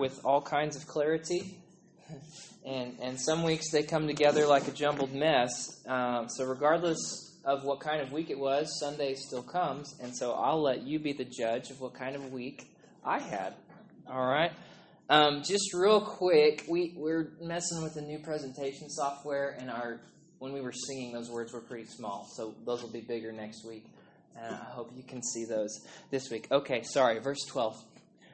with all kinds of clarity. And, and some weeks they come together like a jumbled mess. Um, so, regardless of what kind of week it was, Sunday still comes. And so, I'll let you be the judge of what kind of week I had. All right? Um, just real quick, we, we're messing with the new presentation software, and our when we were singing, those words were pretty small. So, those will be bigger next week. And I hope you can see those this week. Okay, sorry, verse 12.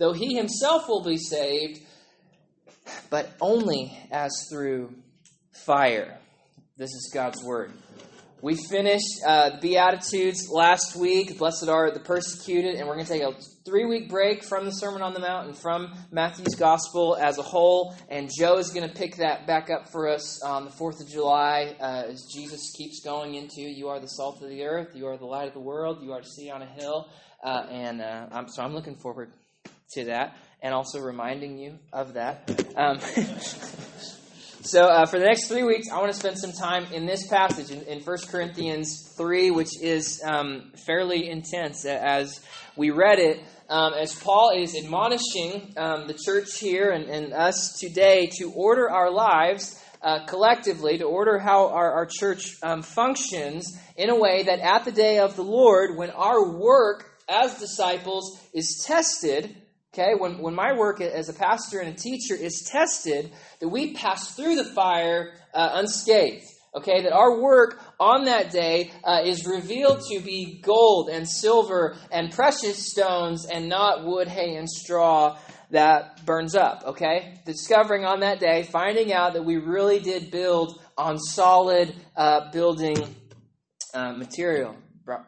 though he himself will be saved, but only as through fire. This is God's word. We finished uh, the Beatitudes last week. Blessed are the persecuted, and we're going to take a three week break from the Sermon on the Mount and from Matthew's Gospel as a whole. And Joe is going to pick that back up for us on the 4th of July uh, as Jesus keeps going into You are the salt of the earth, you are the light of the world, you are to see on a hill. Uh, and uh, I'm, so I'm looking forward to that and also reminding you of that. Um, so, uh, for the next three weeks, I want to spend some time in this passage in, in 1 Corinthians 3, which is um, fairly intense as we read it. Um, as Paul is admonishing um, the church here and, and, us today to order our lives uh, collectively, to order how our, our church um, functions in a way that at the day of the Lord, when our work as disciples is tested, Okay, when, when my work as a pastor and a teacher is tested, that we pass through the fire uh, unscathed. Okay, that our work on that day uh, is revealed to be gold and silver and precious stones and not wood, hay, and straw that burns up. Okay, discovering on that day, finding out that we really did build on solid uh, building uh, material.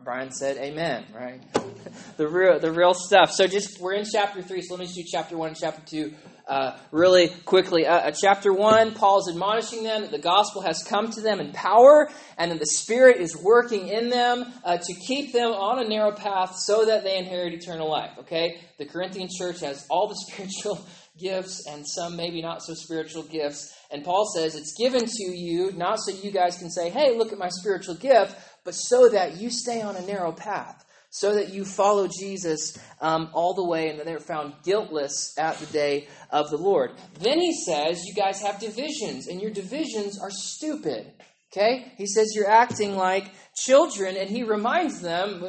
Brian said, "Amen." Right, the real, the real stuff. So, just we're in chapter three. So let me just do chapter one and chapter two uh, really quickly. Uh, chapter one, Paul is admonishing them that the gospel has come to them in power, and that the Spirit is working in them uh, to keep them on a narrow path, so that they inherit eternal life. Okay, the Corinthian church has all the spiritual gifts and some maybe not so spiritual gifts. And Paul says it's given to you not so you guys can say, "Hey, look at my spiritual gift." But so that you stay on a narrow path, so that you follow Jesus um, all the way and that they're found guiltless at the day of the Lord. Then he says, You guys have divisions, and your divisions are stupid. Okay? He says you're acting like children, and he reminds them,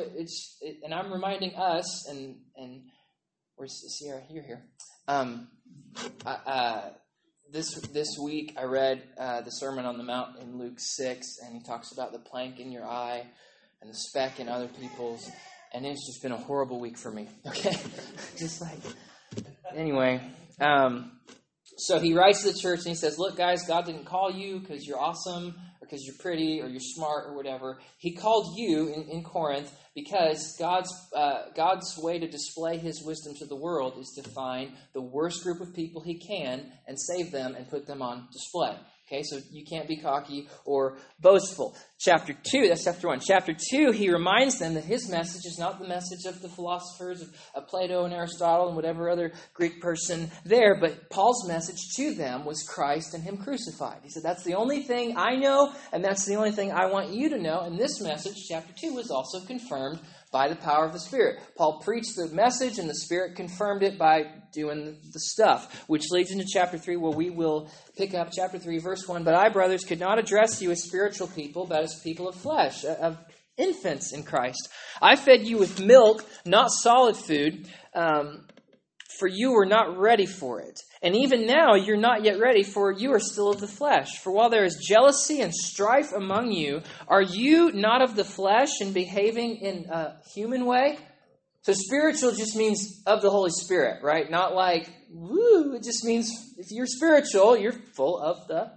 and I'm reminding us, and, and where's Sierra? You're here. Um, uh, this this week I read uh, the Sermon on the Mount in Luke six, and he talks about the plank in your eye and the speck in other people's, and it's just been a horrible week for me. Okay, just like anyway. Um, so he writes to the church and he says, "Look, guys, God didn't call you because you're awesome because you're pretty or you're smart or whatever. He called you in, in Corinth because God's, uh, God's way to display his wisdom to the world is to find the worst group of people he can and save them and put them on display. Okay, so you can't be cocky or boastful. Chapter 2, that's chapter 1. Chapter 2, he reminds them that his message is not the message of the philosophers of, of Plato and Aristotle and whatever other Greek person there, but Paul's message to them was Christ and him crucified. He said, That's the only thing I know, and that's the only thing I want you to know. And this message, chapter 2, was also confirmed by the power of the Spirit. Paul preached the message, and the Spirit confirmed it by doing the stuff, which leads into chapter 3, where we will pick up chapter 3, verse 1. But I, brothers, could not address you as spiritual people, but as people of flesh, of infants in Christ. I fed you with milk, not solid food, um, for you were not ready for it. And even now you're not yet ready, for you are still of the flesh. For while there is jealousy and strife among you, are you not of the flesh and behaving in a human way? So spiritual just means of the Holy Spirit, right? Not like, woo, it just means if you're spiritual, you're full of the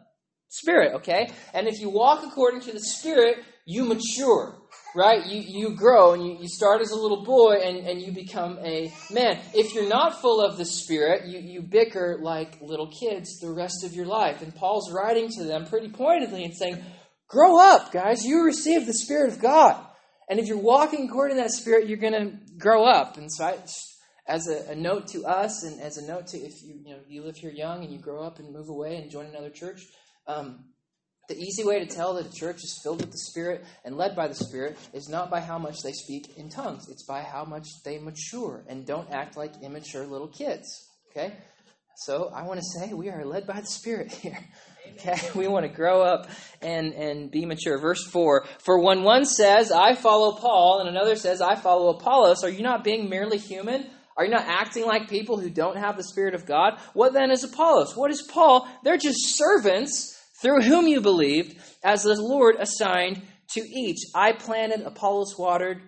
Spirit, okay? And if you walk according to the Spirit, you mature right? You, you grow and you, you start as a little boy and, and you become a man. If you're not full of the Spirit, you, you bicker like little kids the rest of your life. And Paul's writing to them pretty pointedly and saying, Grow up, guys. You receive the Spirit of God. And if you're walking according to that Spirit, you're going to grow up. And so, I, as a, a, note to us, and as a note to if you you know you live here young and you grow up and move away and join another church, um, the easy way to tell that a church is filled with the Spirit and led by the Spirit is not by how much they speak in tongues. It's by how much they mature and don't act like immature little kids. Okay? So I want to say we are led by the Spirit here. Okay? We want to grow up and, and be mature. Verse 4 For when one says, I follow Paul, and another says, I follow Apollos, are you not being merely human? Are you not acting like people who don't have the Spirit of God? What then is Apollos? What is Paul? They're just servants through whom you believed, as the Lord assigned to each. I planted, Apollos watered,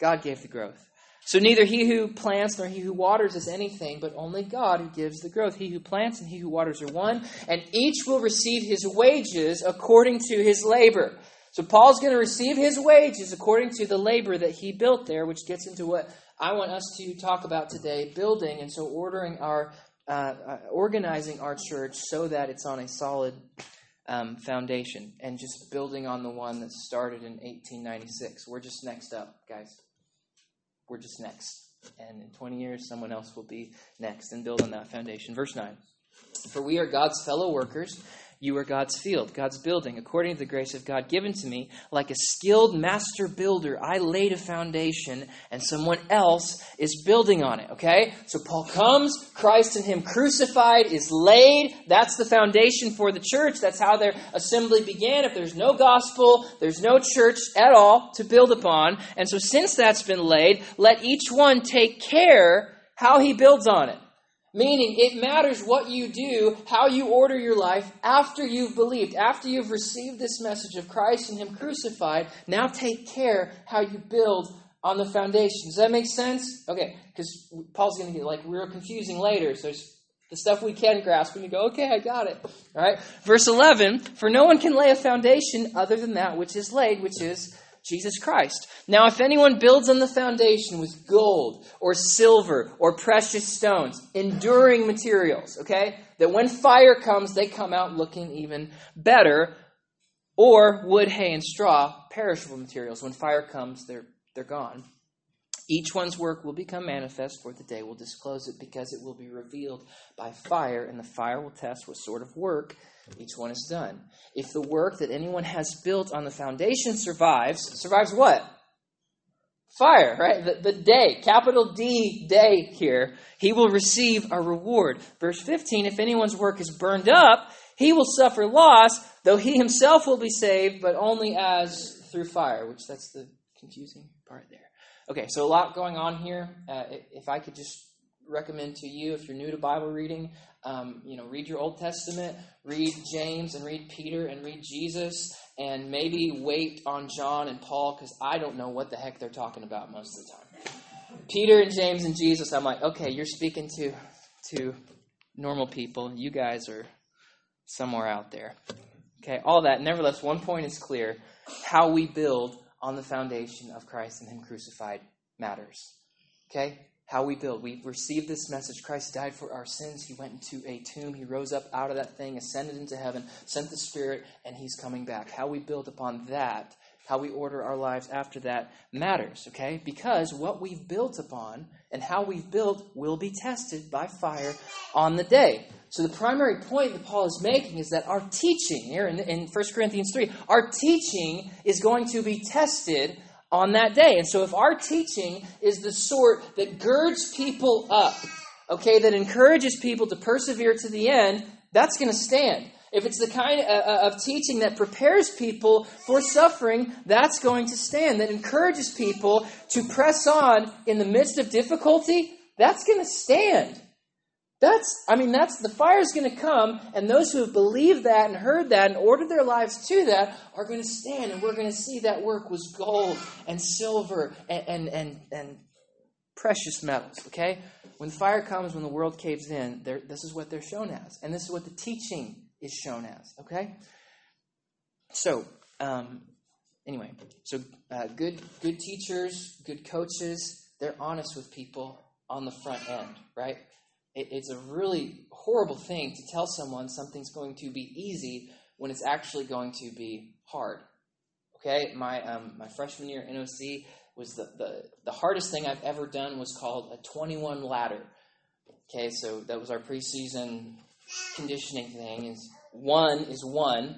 God gave the growth. So neither he who plants nor he who waters is anything, but only God who gives the growth. He who plants and he who waters are one, and each will receive his wages according to his labor. So Paul's going to receive his wages according to the labor that he built there, which gets into what I want us to talk about today building, and so ordering our, uh, uh, organizing our church so that it's on a solid um, foundation and just building on the one that started in 1896. We're just next up, guys. We're just next. And in 20 years, someone else will be next and build on that foundation. Verse 9 For we are God's fellow workers. You are God's field, God's building, according to the grace of God given to me. Like a skilled master builder, I laid a foundation, and someone else is building on it. Okay? So Paul comes, Christ and Him crucified is laid. That's the foundation for the church. That's how their assembly began. If there's no gospel, there's no church at all to build upon. And so, since that's been laid, let each one take care how he builds on it. Meaning, it matters what you do, how you order your life after you've believed, after you've received this message of Christ and Him crucified. Now take care how you build on the foundation. Does that make sense? Okay, because Paul's going to get like real confusing later. So the stuff we can grasp, and you go, okay, I got it. All right. Verse 11 For no one can lay a foundation other than that which is laid, which is Jesus Christ. Now, if anyone builds on the foundation with gold or silver or precious stones, enduring materials, okay, that when fire comes, they come out looking even better, or wood, hay, and straw, perishable materials, when fire comes, they're, they're gone. Each one's work will become manifest, for the day will disclose it, because it will be revealed by fire, and the fire will test what sort of work each one is done. If the work that anyone has built on the foundation survives, survives what? Fire, right? The, the day, capital D, day here, he will receive a reward. Verse 15 If anyone's work is burned up, he will suffer loss, though he himself will be saved, but only as through fire, which that's the confusing part there. Okay, so a lot going on here. Uh, if I could just recommend to you, if you're new to Bible reading, um, you know, read your Old Testament, read James and read Peter and read Jesus, and maybe wait on John and Paul because I don't know what the heck they're talking about most of the time. Peter and James and Jesus, I'm like, okay, you're speaking to to normal people. You guys are somewhere out there. Okay, all that. Nevertheless, one point is clear: how we build on the foundation of Christ and Him crucified matters. Okay, how we build. We received this message. Christ died for our sins. He went into a tomb. He rose up out of that thing, ascended into heaven, sent the Spirit, and He's coming back. How we build upon that, how we order our lives after that matters, okay? Because what we've built upon and how we've built will be tested by fire on the day. So the primary point that Paul is making is that our teaching, here in, in 1 Corinthians 3, our teaching is going to be tested on that day. And so, if our teaching is the sort that girds people up, okay, that encourages people to persevere to the end, that's going to stand. If it's the kind uh, uh, of teaching that prepares people for suffering, that's going to stand. That encourages people to press on in the midst of difficulty, that's going to stand. That's, I mean, that's the fire is going to come, and those who have believed that and heard that and ordered their lives to that are going to stand, and we're going to see that work was gold and silver and, and, and, and precious metals, okay? When fire comes, when the world caves in, this is what they're shown as, and this is what the teaching is shown as, okay? So, um, anyway, so uh, good good teachers, good coaches, they're honest with people on the front end, right? It, it's a really horrible thing to tell someone something's going to be easy when it's actually going to be hard. Okay, my um, my freshman year NOC was the, the the hardest thing I've ever done was called a 21 ladder. Okay, so that was our preseason conditioning thing. Is one is one,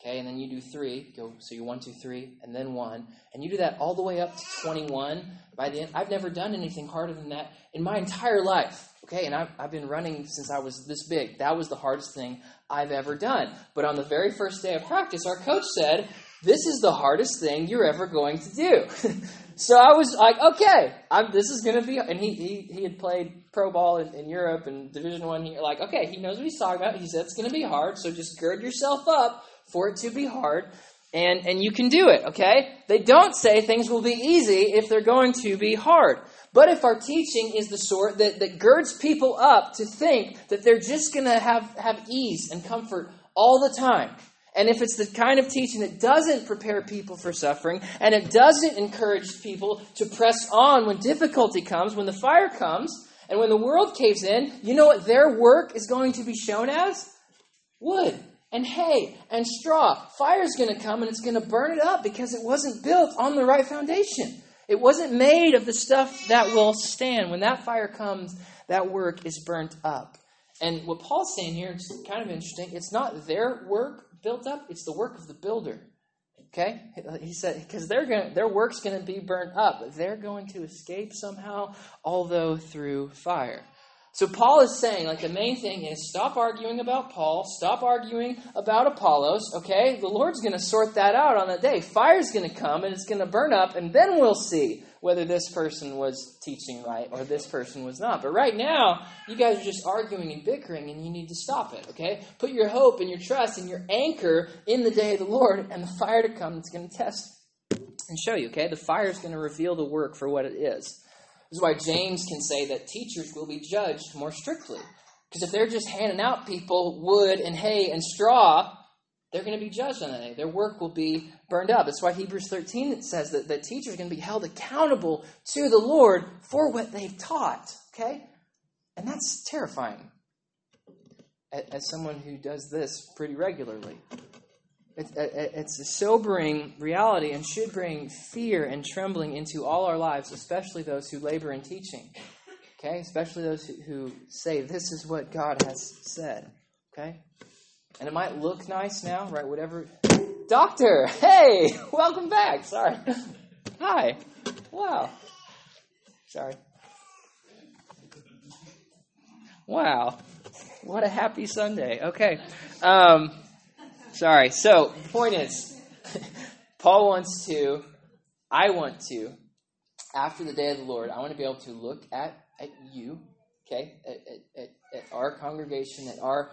okay, and then you do three. Go so you one two three, and then one, and you do that all the way up to 21. By the end, I've never done anything harder than that in my entire life. Okay, and I've, I've been running since I was this big. That was the hardest thing I've ever done. But on the very first day of practice, our coach said, This is the hardest thing you're ever going to do. so I was like, Okay, I'm, this is going to be. And he, he, he had played pro ball in, in Europe and Division One. He like, okay, he knows what he's talking about. He said it's going to be hard, so just gird yourself up for it to be hard. And, and you can do it, okay? They don't say things will be easy if they're going to be hard. But if our teaching is the sort that, that girds people up to think that they're just going to have, have ease and comfort all the time, and if it's the kind of teaching that doesn't prepare people for suffering, and it doesn't encourage people to press on when difficulty comes, when the fire comes, and when the world caves in, you know what their work is going to be shown as? Wood and hay and straw. Fire's going to come and it's going to burn it up because it wasn't built on the right foundation. It wasn't made of the stuff that will stand. When that fire comes, that work is burnt up. And what Paul's saying here is kind of interesting. It's not their work built up, it's the work of the builder. Okay? He said, because they're going their work's going to be burnt up. They're going to escape somehow, although through fire. So Paul is saying, like, the main thing is stop arguing about Paul, stop arguing about Apollos, okay? The Lord's going to sort that out on that day. Fire's going to come and it's going to burn up, and then we'll see whether this person was teaching right or this person was not. But right now, you guys are just arguing and bickering, and you need to stop it, okay? Put your hope and your trust and your anchor in the day of the Lord and the fire to come that's going to test and show you, okay? The fire is going to reveal the work for what it is. This is why James can say that teachers will be judged more strictly. Because if they're just handing out people wood and hay and straw, they're going to be judged on that day. Their work will be burned up. That's why Hebrews 13 says that, that teachers are going to be held accountable to the Lord for what they've taught. Okay? And that's terrifying as someone who does this pretty regularly. It's a sobering reality and should bring fear and trembling into all our lives, especially those who labor in teaching. Okay? Especially those who say, This is what God has said. Okay? And it might look nice now, right? Whatever. Doctor! Hey! Welcome back! Sorry. Hi. Wow. Sorry. Wow. What a happy Sunday. Okay. Um, Sorry. So, point is, Paul wants to, I want to, after the day of the Lord, I want to be able to look at, at you, okay, at, at, at our congregation, at our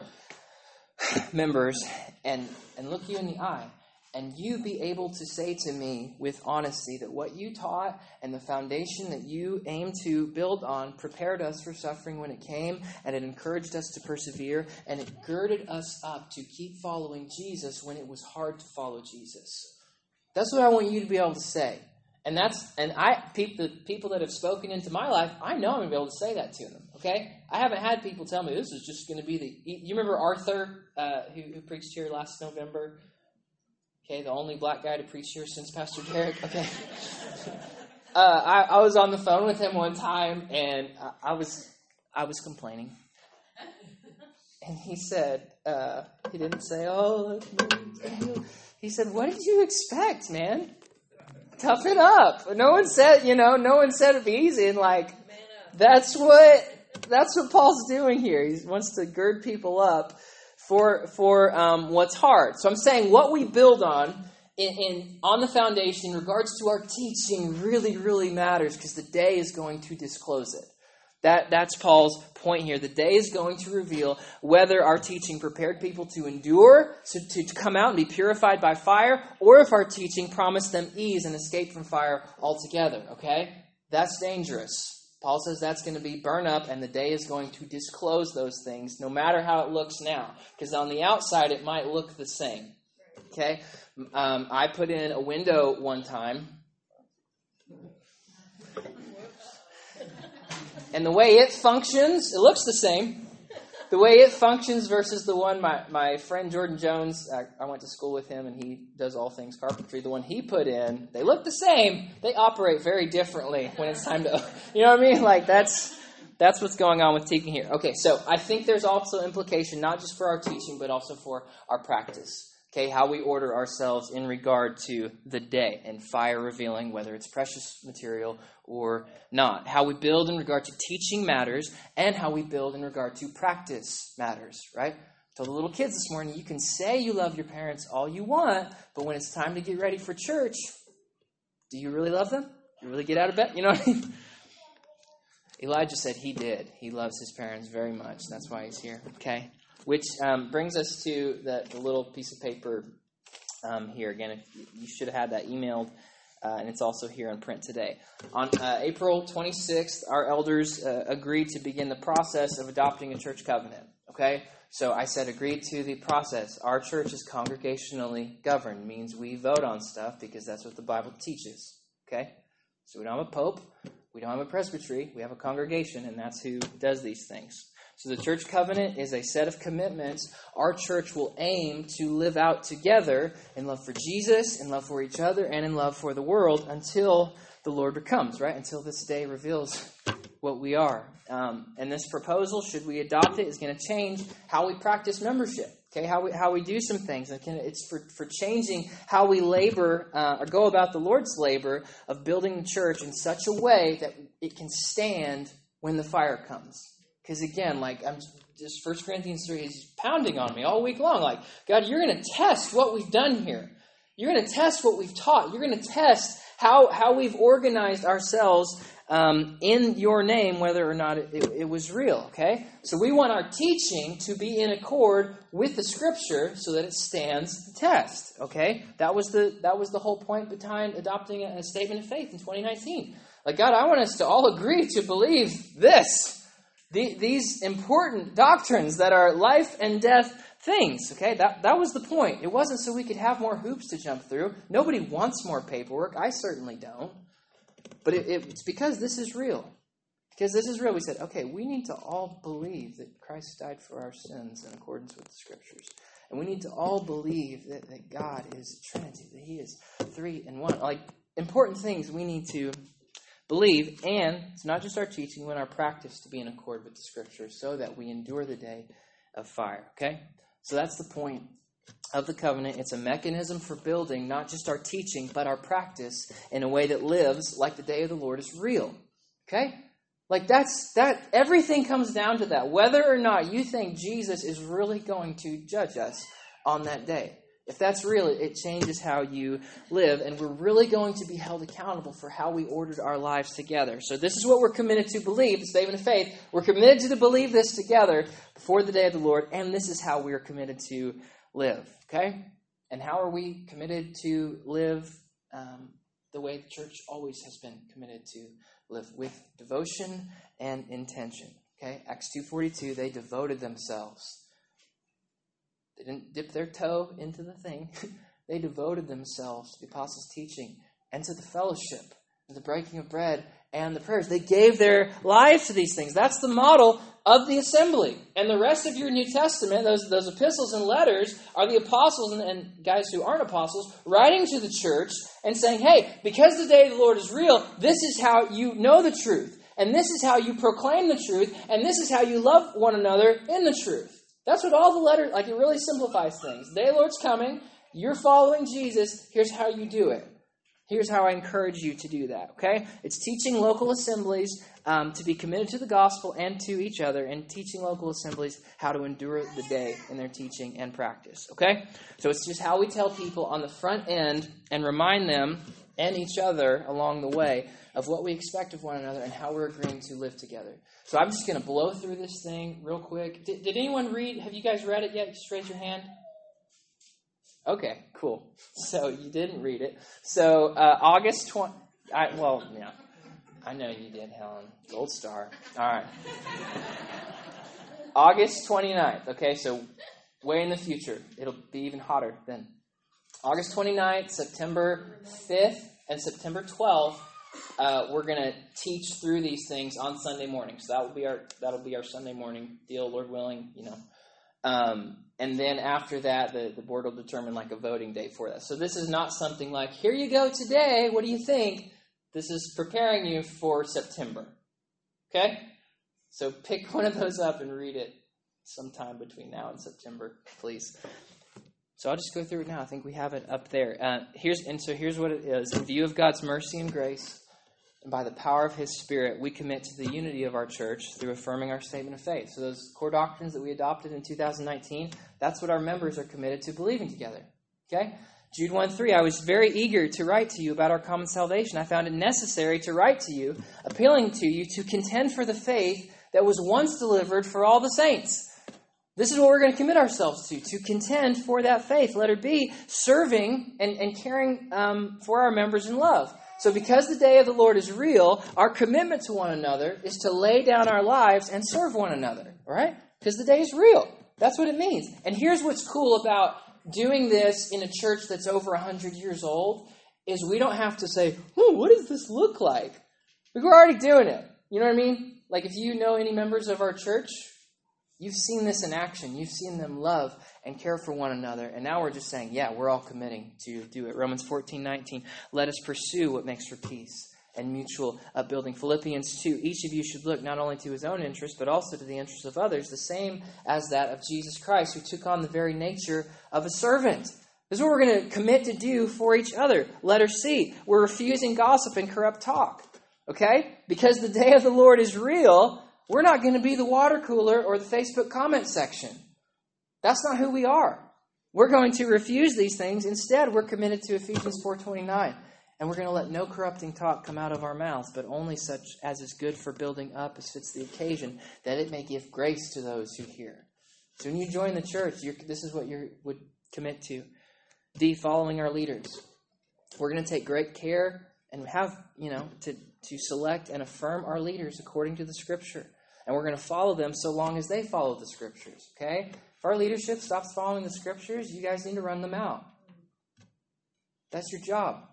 members, and, and look you in the eye and you be able to say to me with honesty that what you taught and the foundation that you aim to build on prepared us for suffering when it came, and it encouraged us to persevere, and it girded us up to keep following Jesus when it was hard to follow Jesus. That's what I want you to be able to say. And that's and I the people that have spoken into my life, I know I'm gonna be able to say that to them. Okay, I haven't had people tell me this is just to be the. You remember Arthur, uh, who, who preached here last November? Okay, the only black guy to preach here since Pastor Derek. Okay. uh, I, I, was on the phone with him one time, and I, I was I was complaining, and he said uh, he didn't say, "Oh." He said, "What did you expect, man? Tough it up." No one said, you know, no one said it'd be easy, and like that's what that's what Paul's doing here. He wants to gird people up for for um, what's hard. So I'm saying what we build on in, in, on the foundation in regards to our teaching really really matters because the day is going to disclose it. That that's Paul's point here. The day is going to reveal whether our teaching prepared people to endure, to, to come out and be purified by fire, or if our teaching promised them ease and escape from fire altogether. Okay, that's dangerous. Paul says that's going to be burn up, and the day is going to disclose those things, no matter how it looks now. Because on the outside, it might look the same. Okay? Um, I put in a window one time. And the way it functions, it looks the same. The way it functions versus the one my, my friend Jordan Jones, I, I went to school with him and he does all things carpentry. The one he put in, they look the same. They operate very differently when it's time to, you know what I mean? Like that's that's what's going on with teaching here. Okay, so I think there's also implication not just for our teaching, but also for our practice. Okay, how we order ourselves in regard to the day and fire revealing whether it's precious material or not. How we build in regard to teaching matters, and how we build in regard to practice matters, right? I told the little kids this morning, you can say you love your parents all you want, but when it's time to get ready for church, do you really love them? You really get out of bed? You know what I mean? Elijah said he did. He loves his parents very much. That's why he's here. Okay? Which um, brings us to the, the, little piece of paper um, here. Again, you should have had that emailed, uh, and it's also here in print today. On uh, April 26th, our elders uh, agreed to begin the process of adopting a church covenant. Okay? So I said, agreed to the process. Our church is congregationally governed, means we vote on stuff because that's what the Bible teaches. Okay? So we don't have a pope. We don't have a presbytery, we have a congregation, and that's who does these things. So the church covenant is a set of commitments our church will aim to live out together in love for Jesus, in love for each other, and in love for the world until the Lord comes, right? Until this day reveals what we are. Um, and this proposal, should we adopt it, is going to change how we practice membership. Okay, how we, how we do some things. It's for, for changing how we labor uh, or go about the Lord's labor of building the church in such a way that it can stand when the fire comes. Because again, like I'm just First Corinthians 3 is pounding on me all week long. Like, God, you're going to test what we've done here. You're going to test what we've taught. You're going to test how, how we've organized ourselves um, in your name, whether or not it, it, it, was real. Okay? So we want our teaching to be in accord with the Scripture so that it stands the test. Okay? That was the that was the whole point behind adopting a, a statement of faith in 2019. Like God, I want us to all agree to believe this. The, these important doctrines that are life and death things. Okay, that, that was the point. It wasn't so we could have more hoops to jump through. Nobody wants more paperwork. I certainly don't. But it, it, it's because this is real. Because this is real. We said, okay, we need to all believe that Christ died for our sins in accordance with the Scriptures. And we need to all believe that, that God is Trinity, that He is three and one. Like, important things we need to believe. And it's not just our teaching, but our practice to be in accord with the Scriptures so that we endure the day of fire. Okay? So that's the point of the covenant. It's a mechanism for building not just our teaching, but our practice in a way that lives like the day of the Lord is real. Okay? Like that's that everything comes down to that. Whether or not you think Jesus is really going to judge us on that day. If that's real, it changes how you live, and we're really going to be held accountable for how we ordered our lives together. So, this is what we're committed to believe, the statement of faith. We're committed to believe this together before the day of the Lord, and this is how we are committed to live. Okay? And how are we committed to live um, the way the church always has been committed to live with devotion and intention? Okay? Acts 2:42 they devoted themselves. Didn't dip their toe into the thing. they devoted themselves to the apostles' teaching and to the fellowship and the breaking of bread and the prayers. They gave their lives to these things. That's the model of the assembly. And the rest of your New Testament, those, those epistles and letters, are the apostles and, and guys who aren't apostles writing to the church and saying, hey, because the day of the Lord is real, this is how you know the truth. And this is how you proclaim the truth. And this is how you love one another in the truth. That's what all the letters, like it really simplifies things. Day Lord's coming. You're following Jesus. Here's how you do it. Here's how I encourage you to do that, okay? It's teaching local assemblies um, to be committed to the gospel and to each other, and teaching local assemblies how to endure the day in their teaching and practice, okay? So it's just how we tell people on the front end and remind them and each other along the way of what we expect of one another and how we're agreeing to live together. So I'm just going to blow through this thing real quick. Did, did anyone read? Have you guys read it yet? Just raise your hand. Okay, cool. So you didn't read it. So uh, August 20. I, well, yeah. I know you did, Helen. Gold star. All right. August 29th. Okay, so way in the future. It'll be even hotter then. August 29th, September 5th, and September 12th, uh, we're going to teach through these things on Sunday morning. So that will be our that'll be our Sunday morning deal, Lord willing. You know, um, and then after that, the, the board will determine like a voting date for that. So this is not something like here you go today. What do you think? This is preparing you for September. Okay, so pick one of those up and read it sometime between now and September, please. So I'll just go through it now. I think we have it up there. Uh, here's and so here's what it is: in view of God's mercy and grace, and by the power of His Spirit, we commit to the unity of our church through affirming our statement of faith. So those core doctrines that we adopted in 2019, that's what our members are committed to believing together. Okay. Jude 1 3, I was very eager to write to you about our common salvation. I found it necessary to write to you, appealing to you to contend for the faith that was once delivered for all the saints. This is what we're going to commit ourselves to, to contend for that faith. Let Letter B, serving and, and caring um, for our members in love. So, because the day of the Lord is real, our commitment to one another is to lay down our lives and serve one another, right? Because the day is real. That's what it means. And here's what's cool about doing this in a church that's over 100 years old is we don't have to say, "Oh, what does this look like?" We're already doing it. You know what I mean? Like if you know any members of our church, You've seen this in action. You've seen them love and care for one another. And now we're just saying, yeah, we're all committing to do it. Romans 14, 19. Let us pursue what makes for peace and mutual upbuilding. Philippians 2. Each of you should look not only to his own interest, but also to the interests of others, the same as that of Jesus Christ, who took on the very nature of a servant. This is what we're going to commit to do for each other. Letter C. We're refusing gossip and corrupt talk. Okay? Because the day of the Lord is real, we're not going to be the water cooler or the Facebook comment section. That's not who we are. We're going to refuse these things. Instead, we're committed to Ephesians 4:29, and we're going to let no corrupting talk come out of our mouths, but only such as is good for building up as fits the occasion, that it may give grace to those who hear. So when you join the church, this is what you would commit to. D, following our leaders. We're going to take great care and have, you know, to, to select and affirm our leaders according to the scripture and we're going to follow them so long as they follow the scriptures. Okay? If our leadership stops following the scriptures, you guys need to run them out. That's your job.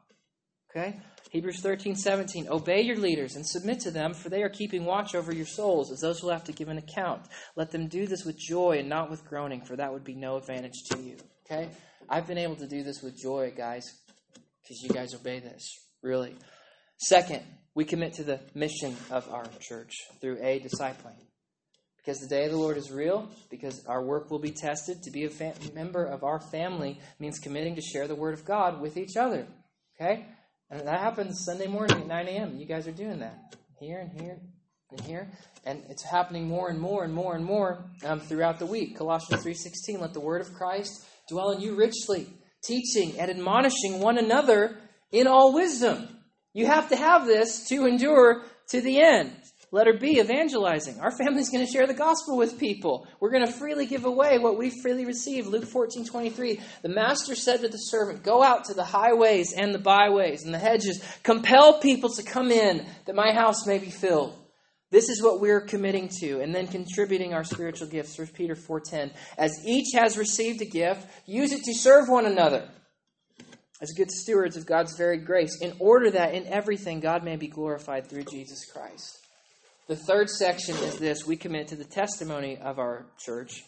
Okay? Hebrews 13, 17. Obey your leaders and submit to them, for they are keeping watch over your souls, as those who have to give an account. Let them do this with joy and not with groaning, for that would be no advantage to you. Okay? I've been able to do this with joy, guys, because you guys obey this. Really. Second, we commit to the mission of our church through a discipling. Because the day of the Lord is real, because our work will be tested. To be a fam- member of our family means committing to share the Word of God with each other. Okay? And that happens Sunday morning at 9 a.m. You guys are doing that. Here and here and here. And it's happening more and more and more and more um, throughout the week. Colossians 3.16, let the Word of Christ dwell in you richly, teaching and admonishing one another in all wisdom you have to have this to endure to the end. Letter B, evangelizing. Our family's going to share the gospel with people. We're going to freely give away what we freely receive. Luke 14, 23. The master said to the servant, Go out to the highways and the byways and the hedges. Compel people to come in that my house may be filled. This is what we're committing to, and then contributing our spiritual gifts. 1 Peter 4.10. As each has received a gift, use it to serve one another as good stewards of God's very grace, in order that in everything God may be glorified through Jesus Christ. The third section is this we commit to the testimony of our church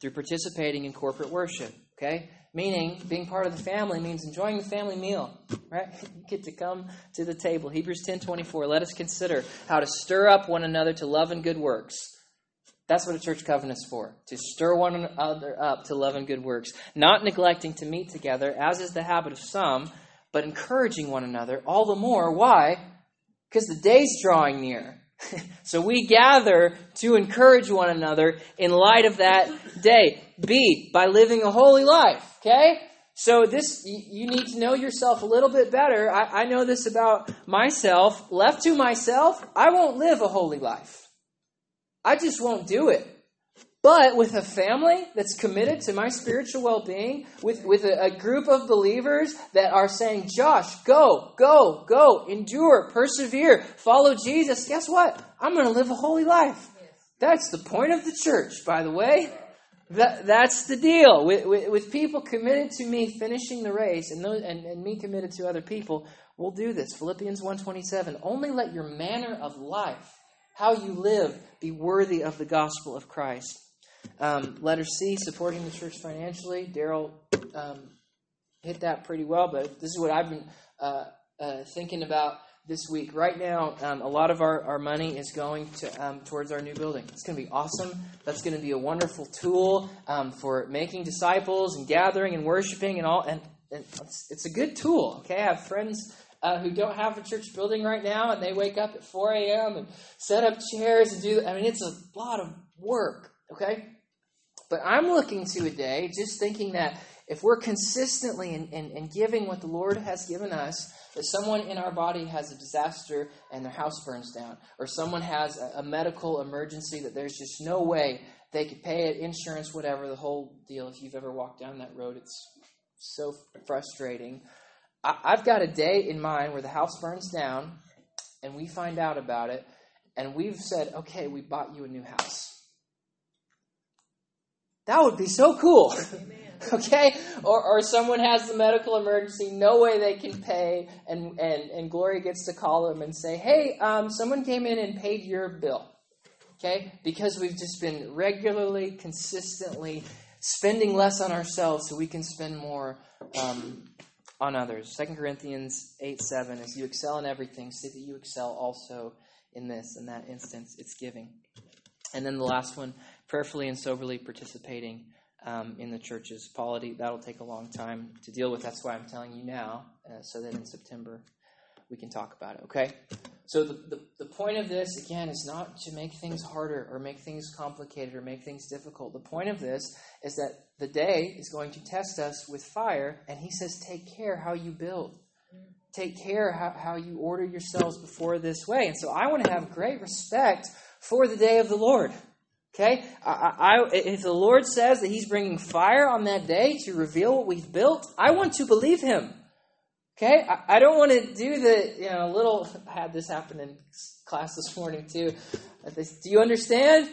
through participating in corporate worship. Okay? Meaning, being part of the family means enjoying the family meal. Right? You get to come to the table. Hebrews 10 24. Let us consider how to stir up one another to love and good works that's what a church covenant is for to stir one another up to love and good works, not neglecting to meet together, as is the habit of some, but encouraging one another, all the more. Why? Because the day's drawing near. so we gather to encourage one another in light of that day. B, by living a holy life. Okay? So this you need to know yourself a little bit better. I, I know this about myself. Left to myself, I won't live a holy life. I just won't do it. But with a family that's committed to my spiritual well being, with, with a, a, group of believers that are saying, Josh, go, go, go, endure, persevere, follow Jesus, guess what? I'm going to live a holy life. That's the point of the church, by the way. That, that's the deal. With, with, with, people committed to me finishing the race and, those, and, and me committed to other people, we'll do this. Philippians 1.27, only let your manner of life, how you live, be worthy of the gospel of Christ. Um, letter C, supporting the church financially. Daryl um, hit that pretty well, but this is what I've been uh, uh, thinking about this week. Right now, um, a lot of our, our money is going to um, towards our new building. It's going to be awesome. That's going to be a wonderful tool um, for making disciples and gathering and worshiping and all. And, and it's, it's, a good tool. Okay, I have friends. Uh, who don't have a church building right now, and they wake up at 4 a.m. and set up chairs and do. I mean, it's a lot of work. Okay, but I'm looking to a day, just thinking that if we're consistently in, in, in, giving what the Lord has given us, that someone in our body has a disaster and their house burns down, or someone has a, a medical emergency that there's just no way they could pay it, insurance, whatever, the whole deal. If you've ever walked down that road, it's so frustrating. I, I've got a day in mind where the house burns down and we find out about it, and we've said, okay, we bought you a new house. That would be so cool. Okay? Or, or someone has the medical emergency, no way they can pay, and, and, and Gloria gets to call them and say, hey, um, someone came in and paid your bill. Okay? Because we've just been regularly, consistently spending less on ourselves so we can spend more um, on others. 2 Corinthians 8 7, as you excel in everything, see that you excel also in this. In that instance, it's giving. And then the last one, prayerfully and soberly participating um, in the church's polity. That'll take a long time to deal with. That's why I'm telling you now, uh, so that in September we can talk about it, okay? So the, the, the, point of this, again, is not to make things harder or make things complicated or make things difficult. The point of this is that the day is going to test us with fire, and he says, take care how you build. Take care how, how you order yourselves before this way. And so I want to have great respect for the day of the Lord. Okay? I, I, if the Lord says that He's bringing fire on that day to reveal what we've built, I want to believe Him. Okay? I, I don't want to do the, you know, a little, I had this happen in class this morning too. Do you understand?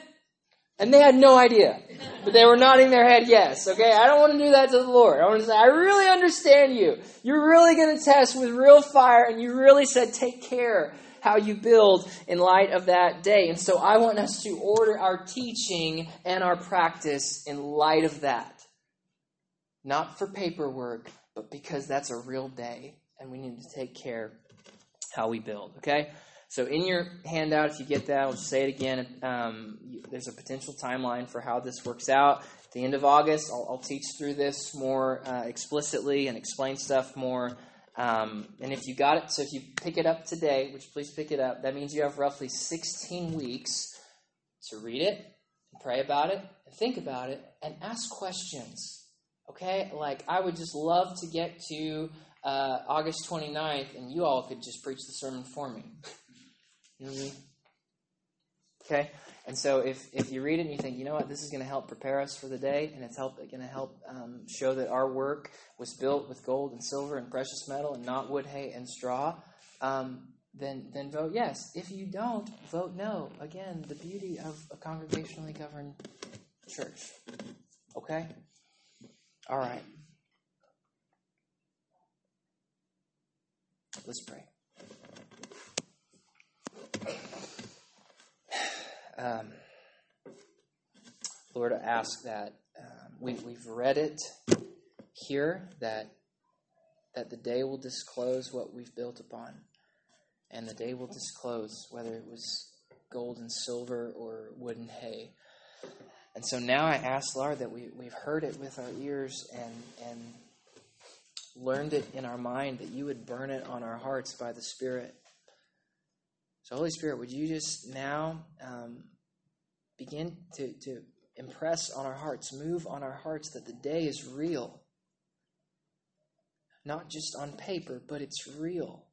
And they had no idea. But they were nodding their head yes. Okay? I don't want to do that to the Lord. I want to say, I really understand you. You're really going to test with real fire, and you really said, take care how you build in light of that day. And so I want us to order our teaching and our practice in light of that. Not for paperwork, but because that's a real day and we need to take care how we build. Okay? So in your handout, if you get that, I'll just say it again. Um, there's a potential timeline for how this works out. At the end of August, I'll, I'll teach through this more uh, explicitly and explain stuff more um, and if you got it, so if you pick it up today, which please pick it up, that means you have roughly 16 weeks to read it, pray about it, think about it, and ask questions. Okay? Like, I would just love to get to uh, August 29th, and you all could just preach the sermon for me. you know what I mean? Okay? And so if, if you read it and you think, you know what, this is going to help prepare us for the day, and it's help, going to help um, show that our work was built with gold and silver and precious metal and not wood, hay, and straw, um, then, then vote yes. If you don't, vote no. Again, the beauty of a congregationally governed church. Okay? All right. Let's pray. Um, Lord, I ask that um, we, we've read it here, that, that the day will disclose what we've built upon. And the day will disclose whether it was gold and silver or wood and hay. And so now I ask, Lord, that we, we've heard it with our ears and, and learned it in our mind, that you would burn it on our hearts by the Spirit. So, Holy Spirit, would you just now um, begin to, to impress on our hearts, move on our hearts that the day is real? Not just on paper, but it's real.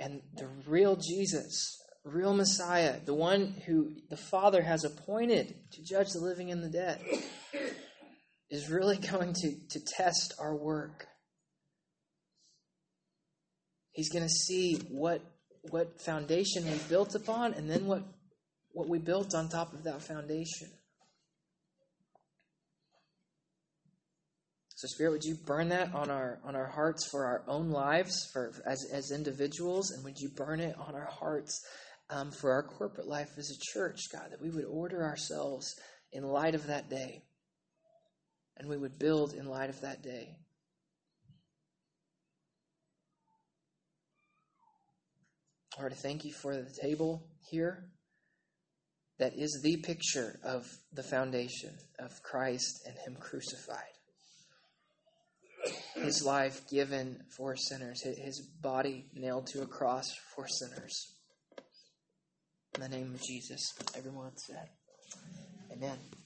And the real Jesus, real Messiah, the one who the Father has appointed to judge the living and the dead, is really going to, to test our work. He's going to see what what foundation we built upon and then what what we built on top of that foundation. So, Spirit, would you burn that on our on our hearts for our own lives, for as as individuals, and would you burn it on our hearts um, for our corporate life as a church, God, that we would order ourselves in light of that day, and we would build in light of that day. Lord, I thank you for the table here that is the picture of the foundation of Christ and Him crucified. His life given for sinners, His body nailed to a cross for sinners. In the name of Jesus, everyone said, Amen.